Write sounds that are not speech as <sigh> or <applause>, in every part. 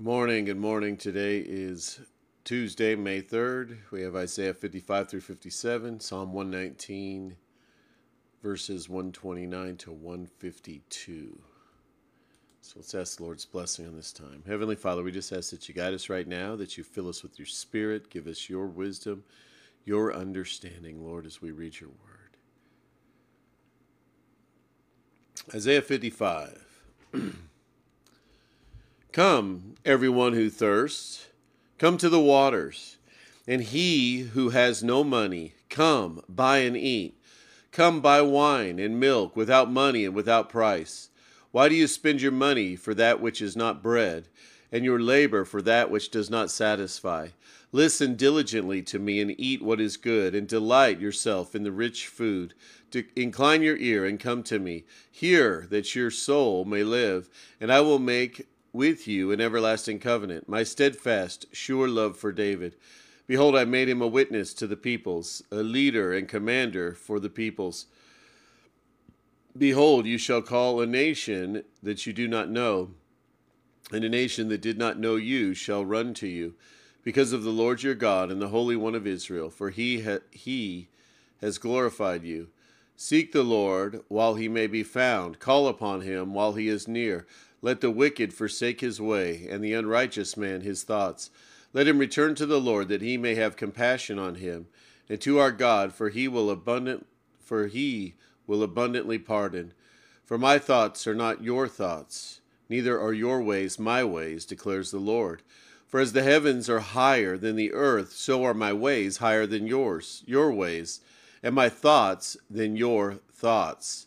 Good morning. Good morning. Today is Tuesday, May 3rd. We have Isaiah 55 through 57, Psalm 119, verses 129 to 152. So let's ask the Lord's blessing on this time. Heavenly Father, we just ask that you guide us right now, that you fill us with your spirit, give us your wisdom, your understanding, Lord, as we read your word. Isaiah 55. <clears throat> Come, everyone who thirsts, come to the waters. And he who has no money, come, buy and eat. Come buy wine and milk without money and without price. Why do you spend your money for that which is not bread, and your labor for that which does not satisfy? Listen diligently to me and eat what is good, and delight yourself in the rich food. To incline your ear and come to me. Hear that your soul may live, and I will make with you an everlasting covenant, my steadfast, sure love for David. Behold, I made him a witness to the peoples, a leader and commander for the peoples. Behold, you shall call a nation that you do not know, and a nation that did not know you shall run to you, because of the Lord your God and the Holy One of Israel, for he, ha- he has glorified you. Seek the Lord while he may be found, call upon him while he is near. Let the wicked forsake his way, and the unrighteous man his thoughts. Let him return to the Lord, that he may have compassion on him, and to our God, for he will abundant for he will abundantly pardon. For my thoughts are not your thoughts, neither are your ways my ways, declares the Lord. For as the heavens are higher than the earth, so are my ways higher than yours, your ways, and my thoughts than your thoughts.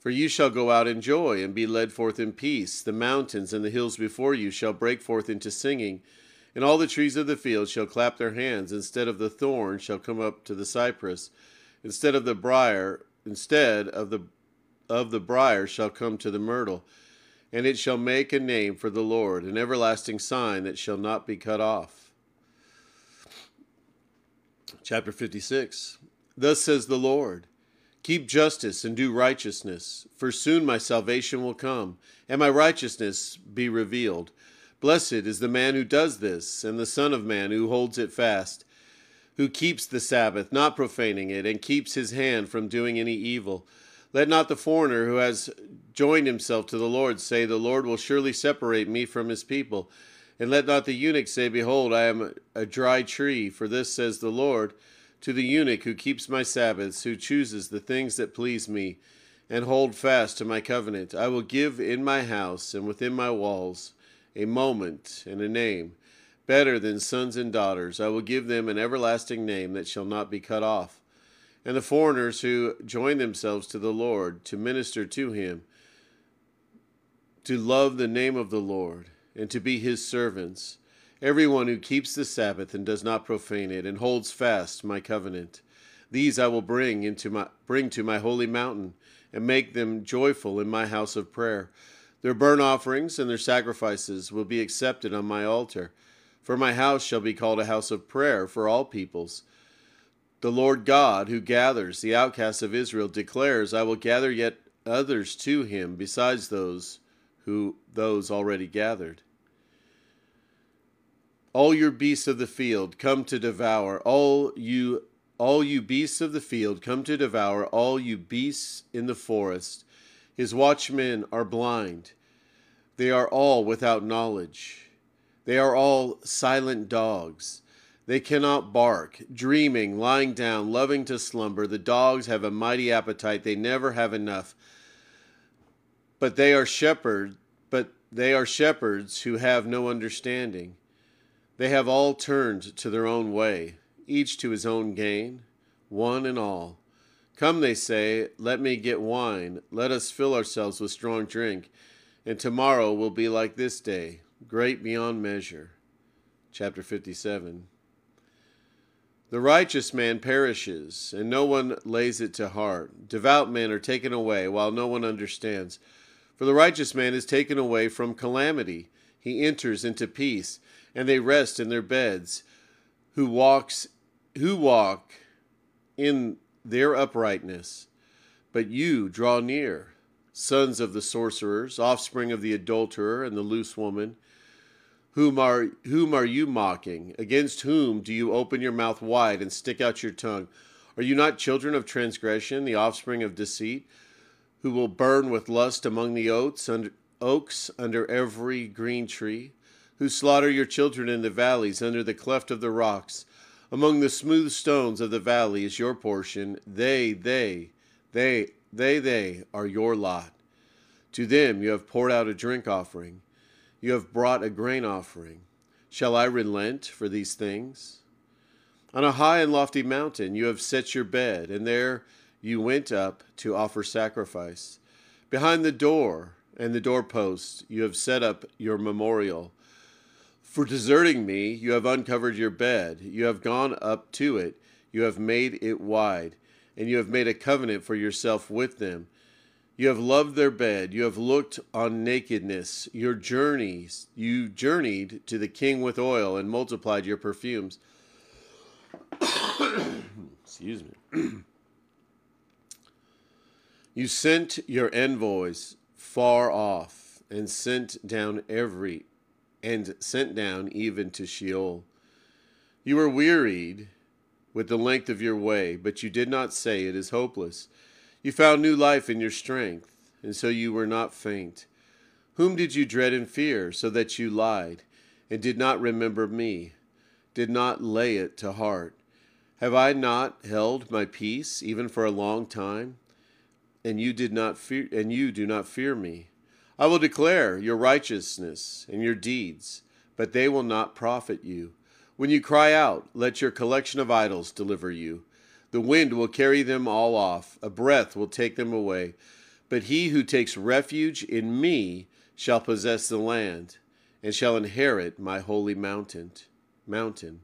For you shall go out in joy and be led forth in peace. The mountains and the hills before you shall break forth into singing, and all the trees of the field shall clap their hands. Instead of the thorn shall come up to the cypress, instead of the brier, instead of the of the brier shall come to the myrtle, and it shall make a name for the Lord, an everlasting sign that shall not be cut off. Chapter 56 Thus says the Lord. Keep justice and do righteousness, for soon my salvation will come, and my righteousness be revealed. Blessed is the man who does this, and the Son of Man who holds it fast, who keeps the Sabbath, not profaning it, and keeps his hand from doing any evil. Let not the foreigner who has joined himself to the Lord say, The Lord will surely separate me from his people. And let not the eunuch say, Behold, I am a dry tree, for this says the Lord to the eunuch who keeps my Sabbaths, who chooses the things that please me, and hold fast to my covenant, I will give in my house and within my walls a moment and a name, better than sons and daughters. I will give them an everlasting name that shall not be cut off. And the foreigners who join themselves to the Lord to minister to him, to love the name of the Lord, and to be his servants, Everyone who keeps the Sabbath and does not profane it, and holds fast my covenant, these I will bring into my bring to my holy mountain, and make them joyful in my house of prayer. Their burnt offerings and their sacrifices will be accepted on my altar, for my house shall be called a house of prayer for all peoples. The Lord God, who gathers the outcasts of Israel, declares, I will gather yet others to him besides those who those already gathered. All your beasts of the field come to devour. All you all you beasts of the field come to devour. All you beasts in the forest. His watchmen are blind. They are all without knowledge. They are all silent dogs. They cannot bark, dreaming, lying down, loving to slumber. The dogs have a mighty appetite. They never have enough. But they are shepherds, but they are shepherds who have no understanding. They have all turned to their own way, each to his own gain, one and all. Come, they say, let me get wine, let us fill ourselves with strong drink, and tomorrow will be like this day, great beyond measure. Chapter 57. The righteous man perishes, and no one lays it to heart. Devout men are taken away, while no one understands. For the righteous man is taken away from calamity. He enters into peace, and they rest in their beds. Who walks who walk in their uprightness. But you draw near, sons of the sorcerers, offspring of the adulterer and the loose woman. Whom are, whom are you mocking? Against whom do you open your mouth wide and stick out your tongue? Are you not children of transgression, the offspring of deceit, who will burn with lust among the oaks under, oaks under every green tree? Who slaughter your children in the valleys under the cleft of the rocks? Among the smooth stones of the valley is your portion. They, they, they, they, they are your lot. To them you have poured out a drink offering. You have brought a grain offering. Shall I relent for these things? On a high and lofty mountain you have set your bed, and there you went up to offer sacrifice. Behind the door and the doorpost you have set up your memorial. For deserting me, you have uncovered your bed, you have gone up to it, you have made it wide, and you have made a covenant for yourself with them you have loved their bed. You have looked on nakedness. Your journeys, you journeyed to the king with oil and multiplied your perfumes. <coughs> Excuse me. <coughs> you sent your envoys far off and sent down every and sent down even to Sheol. You were wearied with the length of your way, but you did not say it is hopeless. You found new life in your strength, and so you were not faint. Whom did you dread and fear, so that you lied, and did not remember me, did not lay it to heart? Have I not held my peace even for a long time? And you did not fear and you do not fear me. I will declare your righteousness and your deeds, but they will not profit you. When you cry out, let your collection of idols deliver you. The wind will carry them all off, a breath will take them away. But he who takes refuge in me shall possess the land, and shall inherit my holy mountain. Mountain.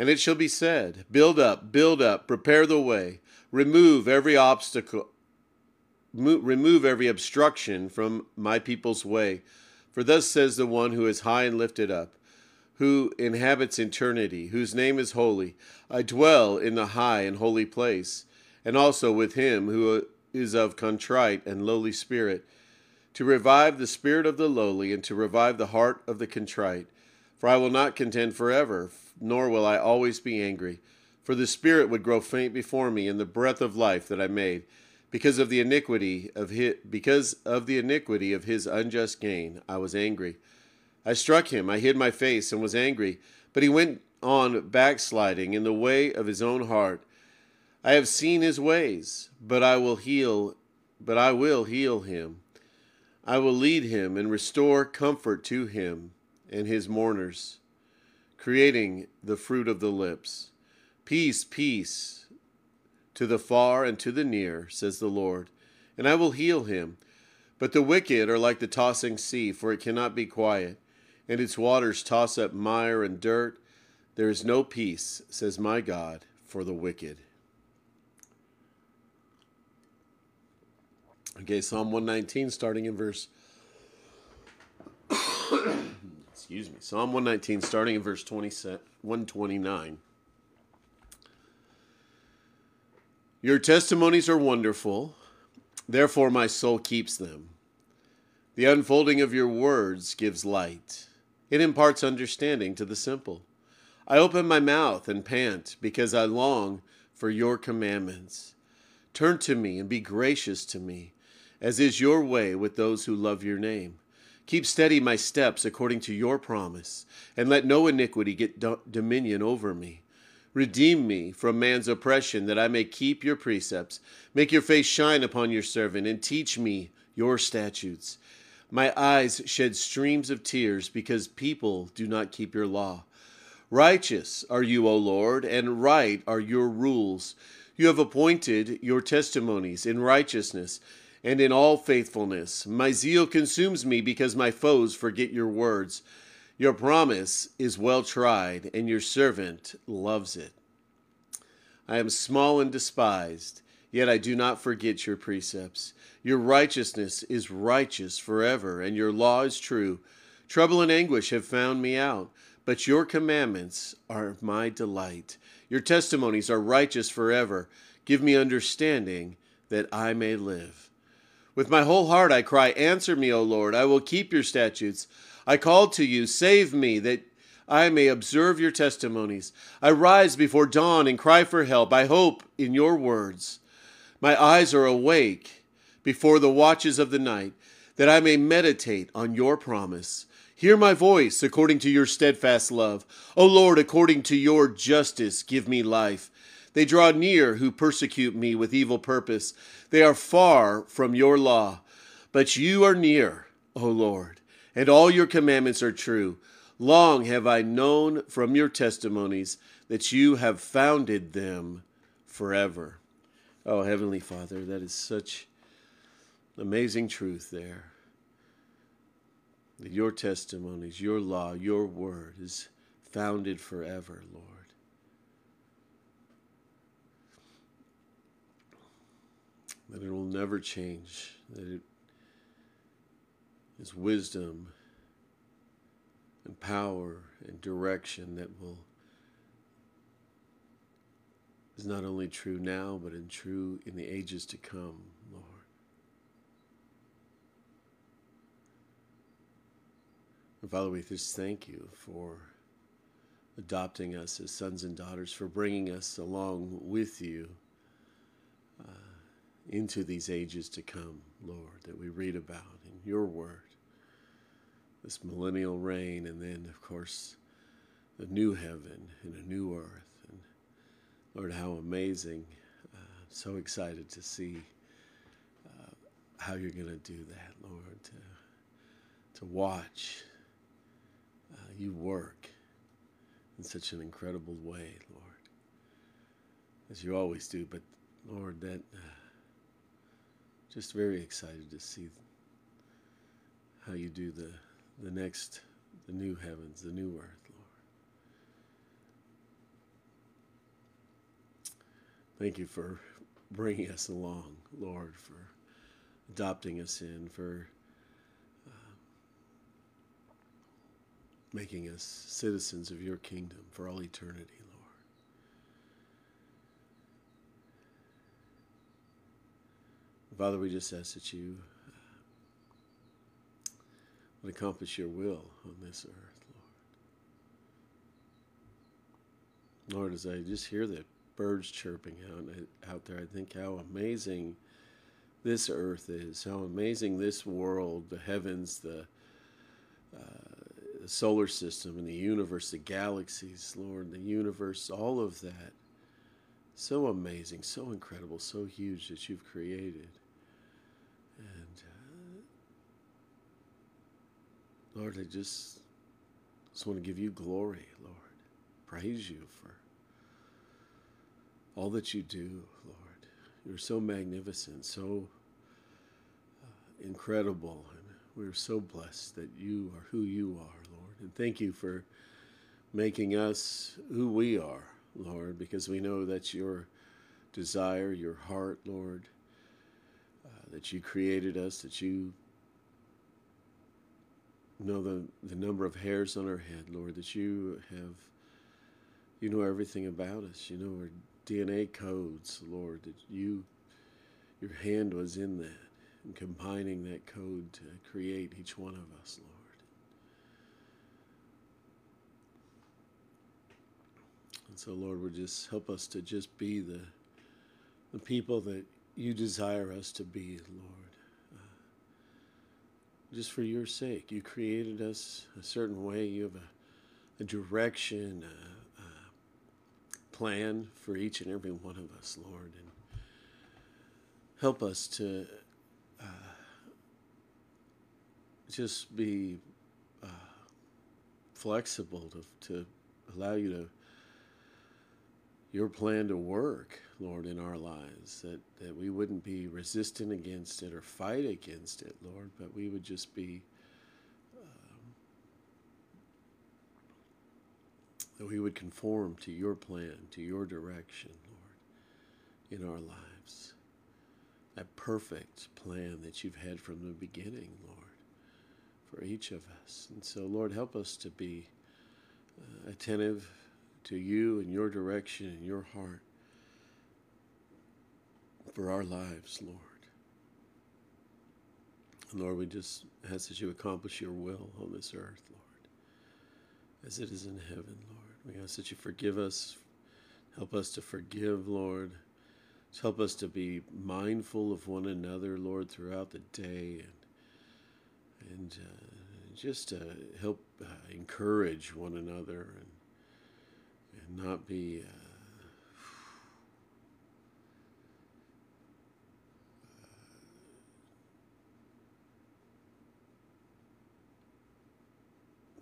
And it shall be said, Build up, build up, prepare the way, remove every obstacle, remove every obstruction from my people's way. For thus says the one who is high and lifted up who inhabits eternity, whose name is holy. I dwell in the high and holy place, and also with him who uh, is of contrite and lowly spirit, to revive the spirit of the lowly, and to revive the heart of the contrite. For I will not contend forever, nor will I always be angry. For the spirit would grow faint before me in the breath of life that I made, because of the iniquity of his, because of the iniquity of his unjust gain, I was angry. I struck him, I hid my face, and was angry. But he went on backsliding in the way of his own heart. I have seen his ways, but I will heal, but I will heal him. I will lead him and restore comfort to him and his mourners, creating the fruit of the lips. Peace, peace to the far and to the near, says the Lord, and I will heal him. But the wicked are like the tossing sea, for it cannot be quiet and its waters toss up mire and dirt. There is no peace, says my God, for the wicked. Okay, Psalm 119, starting in verse. <coughs> Excuse me. Psalm 119, starting in verse 20, 129. Your testimonies are wonderful, therefore my soul keeps them. The unfolding of your words gives light. It imparts understanding to the simple. I open my mouth and pant because I long for your commandments. Turn to me and be gracious to me, as is your way with those who love your name. Keep steady my steps according to your promise, and let no iniquity get do- dominion over me. Redeem me from man's oppression, that I may keep your precepts. Make your face shine upon your servant, and teach me your statutes. My eyes shed streams of tears because people do not keep your law. Righteous are you, O Lord, and right are your rules. You have appointed your testimonies in righteousness and in all faithfulness. My zeal consumes me because my foes forget your words. Your promise is well tried, and your servant loves it. I am small and despised, yet I do not forget your precepts. Your righteousness is righteous forever, and your law is true. Trouble and anguish have found me out, but your commandments are my delight. Your testimonies are righteous forever. Give me understanding that I may live. With my whole heart I cry, Answer me, O Lord. I will keep your statutes. I call to you, Save me, that I may observe your testimonies. I rise before dawn and cry for help. I hope in your words. My eyes are awake before the watches of the night, that I may meditate on your promise. Hear my voice according to your steadfast love. O Lord, according to your justice, give me life. They draw near who persecute me with evil purpose. They are far from your law. But you are near, O Lord, and all your commandments are true. Long have I known from your testimonies that you have founded them forever. Oh, Heavenly Father, that is such amazing truth there. That your testimonies, your law, your word is founded forever, Lord. That it will never change, that it is wisdom and power and direction that will is not only true now but in true in the ages to come lord. And father we just thank you for adopting us as sons and daughters for bringing us along with you uh, into these ages to come lord that we read about your word this millennial reign, and then, of course, the new heaven and a new earth. And Lord, how amazing! Uh, so excited to see uh, how you're going to do that, Lord. To to watch uh, you work in such an incredible way, Lord, as you always do. But Lord, that uh, just very excited to see how you do the the next, the new heavens, the new earth, Lord. Thank you for bringing us along, Lord, for adopting us in, for uh, making us citizens of your kingdom for all eternity, Lord. Father, we just ask that you and accomplish your will on this earth, Lord. Lord, as I just hear the birds chirping out, out there, I think how amazing this earth is, how amazing this world, the heavens, the, uh, the solar system, and the universe, the galaxies, Lord, the universe, all of that. So amazing, so incredible, so huge that you've created. Lord, I just, just want to give you glory, Lord. Praise you for all that you do, Lord. You're so magnificent, so uh, incredible, and we're so blessed that you are who you are, Lord. And thank you for making us who we are, Lord, because we know that's your desire, your heart, Lord, uh, that you created us, that you know the, the number of hairs on our head, Lord, that you have, you know everything about us. You know our DNA codes, Lord, that you, your hand was in that and combining that code to create each one of us, Lord. And so, Lord, would just help us to just be the, the people that you desire us to be, Lord just for your sake. You created us a certain way. You have a, a direction, a, a plan for each and every one of us, Lord. And help us to uh, just be uh, flexible to, to allow you to your plan to work, Lord, in our lives, that, that we wouldn't be resistant against it or fight against it, Lord, but we would just be um, that we would conform to your plan, to your direction, Lord, in our lives. That perfect plan that you've had from the beginning, Lord, for each of us. And so, Lord, help us to be uh, attentive to you and your direction and your heart for our lives, Lord. And Lord, we just ask that you accomplish your will on this earth, Lord, as it is in heaven, Lord. We ask that you forgive us, help us to forgive, Lord. Help us to be mindful of one another, Lord, throughout the day, and and uh, just to help uh, encourage one another, and and not be. Uh,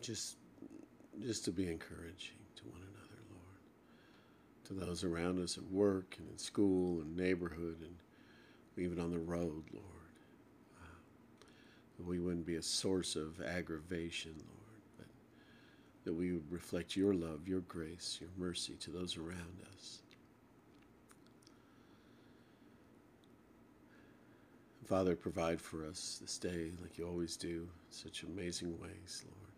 just just to be encouraging to one another, Lord, to those around us at work and in school and neighborhood and even on the road, Lord. Uh, that we wouldn't be a source of aggravation, Lord, that we would reflect your love, your grace, your mercy to those around us. Father, provide for us this day like you always do, in such amazing ways, Lord.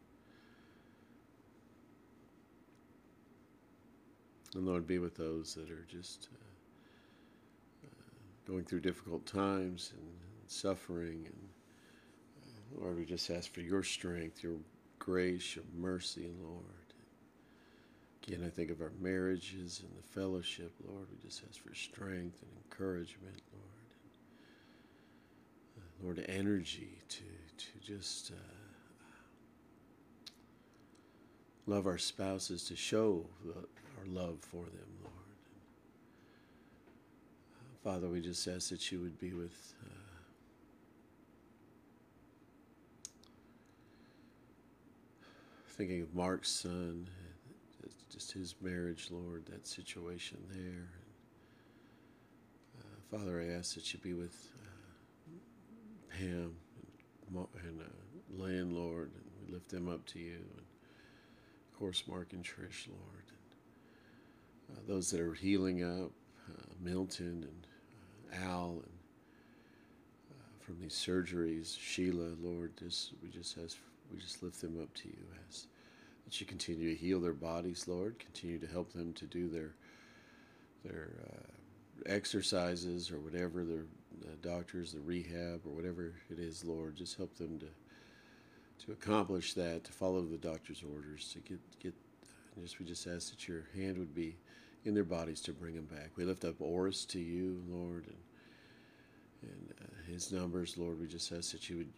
And Lord, be with those that are just uh, uh, going through difficult times and, and suffering. And uh, Lord, we just ask for your strength, your grace, your mercy, Lord. Again, I think of our marriages and the fellowship, Lord. We just ask for strength and encouragement, Lord. Uh, Lord, energy to, to just uh, love our spouses, to show the, our love for them, Lord. Uh, Father, we just ask that you would be with. Uh, thinking of Mark's son, just his marriage, Lord, that situation there. Uh, Father, I ask that you be with uh, Pam and, and uh, landlord, and we lift them up to you. And of course, Mark and Trish, Lord uh, those that are healing up, uh, Milton and uh, Al, and from these surgeries, Sheila, Lord, just we just has we just lift them up to you as that you continue to heal their bodies, Lord. Continue to help them to do their their uh, exercises or whatever their the doctors, the rehab or whatever it is, Lord. Just help them to to accomplish that, to follow the doctor's orders, to get get. Just we just ask that your hand would be in their bodies to bring them back. We lift up Oris to you, Lord, and and uh, his numbers, Lord. We just ask that you would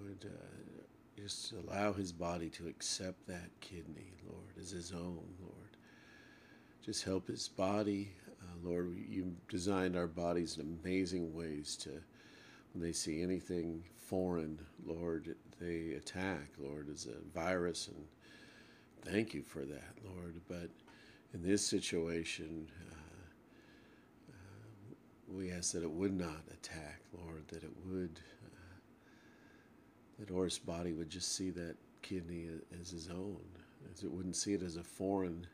would uh, just allow his body to accept that kidney, Lord, as his own, Lord. Just help his body, uh, Lord. You designed our bodies in amazing ways to, when they see anything foreign, Lord, they attack, Lord, as a virus, and thank you for that, Lord. But in this situation, uh, uh, we ask that it would not attack, Lord, that it would, that Oris' body would just see that kidney as his own, as it wouldn't see it as a foreign,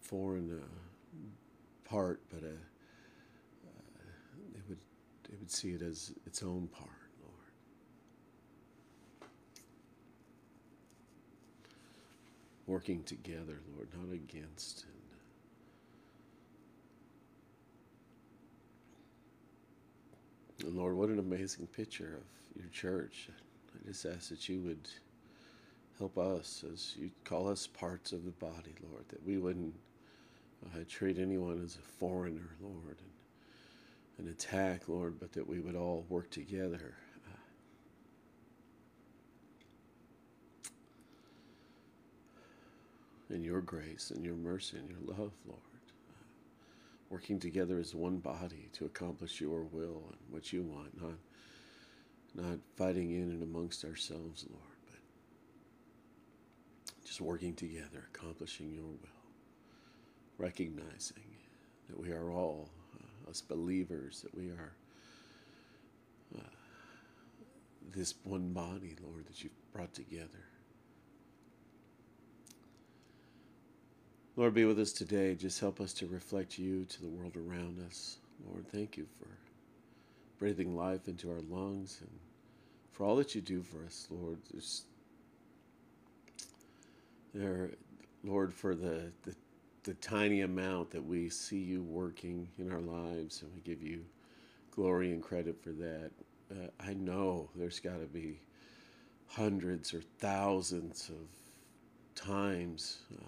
foreign uh, part, but a, uh, it would, it would see it as its own part. Lord, Working together, Lord, not against. And, and Lord, what an amazing picture of your church. I just ask that you would help us as you call us parts of the body, Lord, that we wouldn't uh, treat anyone as a foreigner, Lord, and an attack, Lord, but that we would all work together in your grace and your mercy and your love, Lord. Working together as one body to accomplish your will and what you want, not, not fighting in and amongst ourselves, Lord, but just working together, accomplishing your will, recognizing that we are all, uh, us believers, that we are uh, this one body, Lord, that you've brought together Lord, be with us today. Just help us to reflect you to the world around us. Lord, thank you for breathing life into our lungs and for all that you do for us, Lord. There's, there, Lord, for the, the the tiny amount that we see you working in our lives, and we give you glory and credit for that. Uh, I know there's got to be hundreds or thousands of times uh,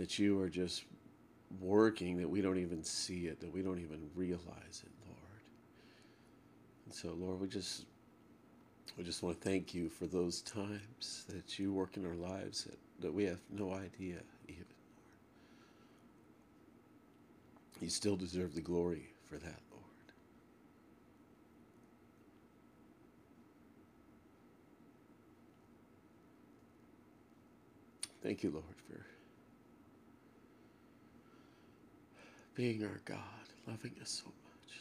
that you are just working that we don't even see it, that we don't even realize it, Lord. And so, Lord, we just we just want to thank you for those times that you work in our lives that, that we have no idea even. Lord. You still deserve the glory for that, Lord. Thank you, Lord, for being our God, loving us so much,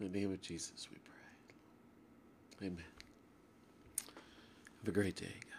Lord. In the name of Jesus, we pray. Amen. Have a great day.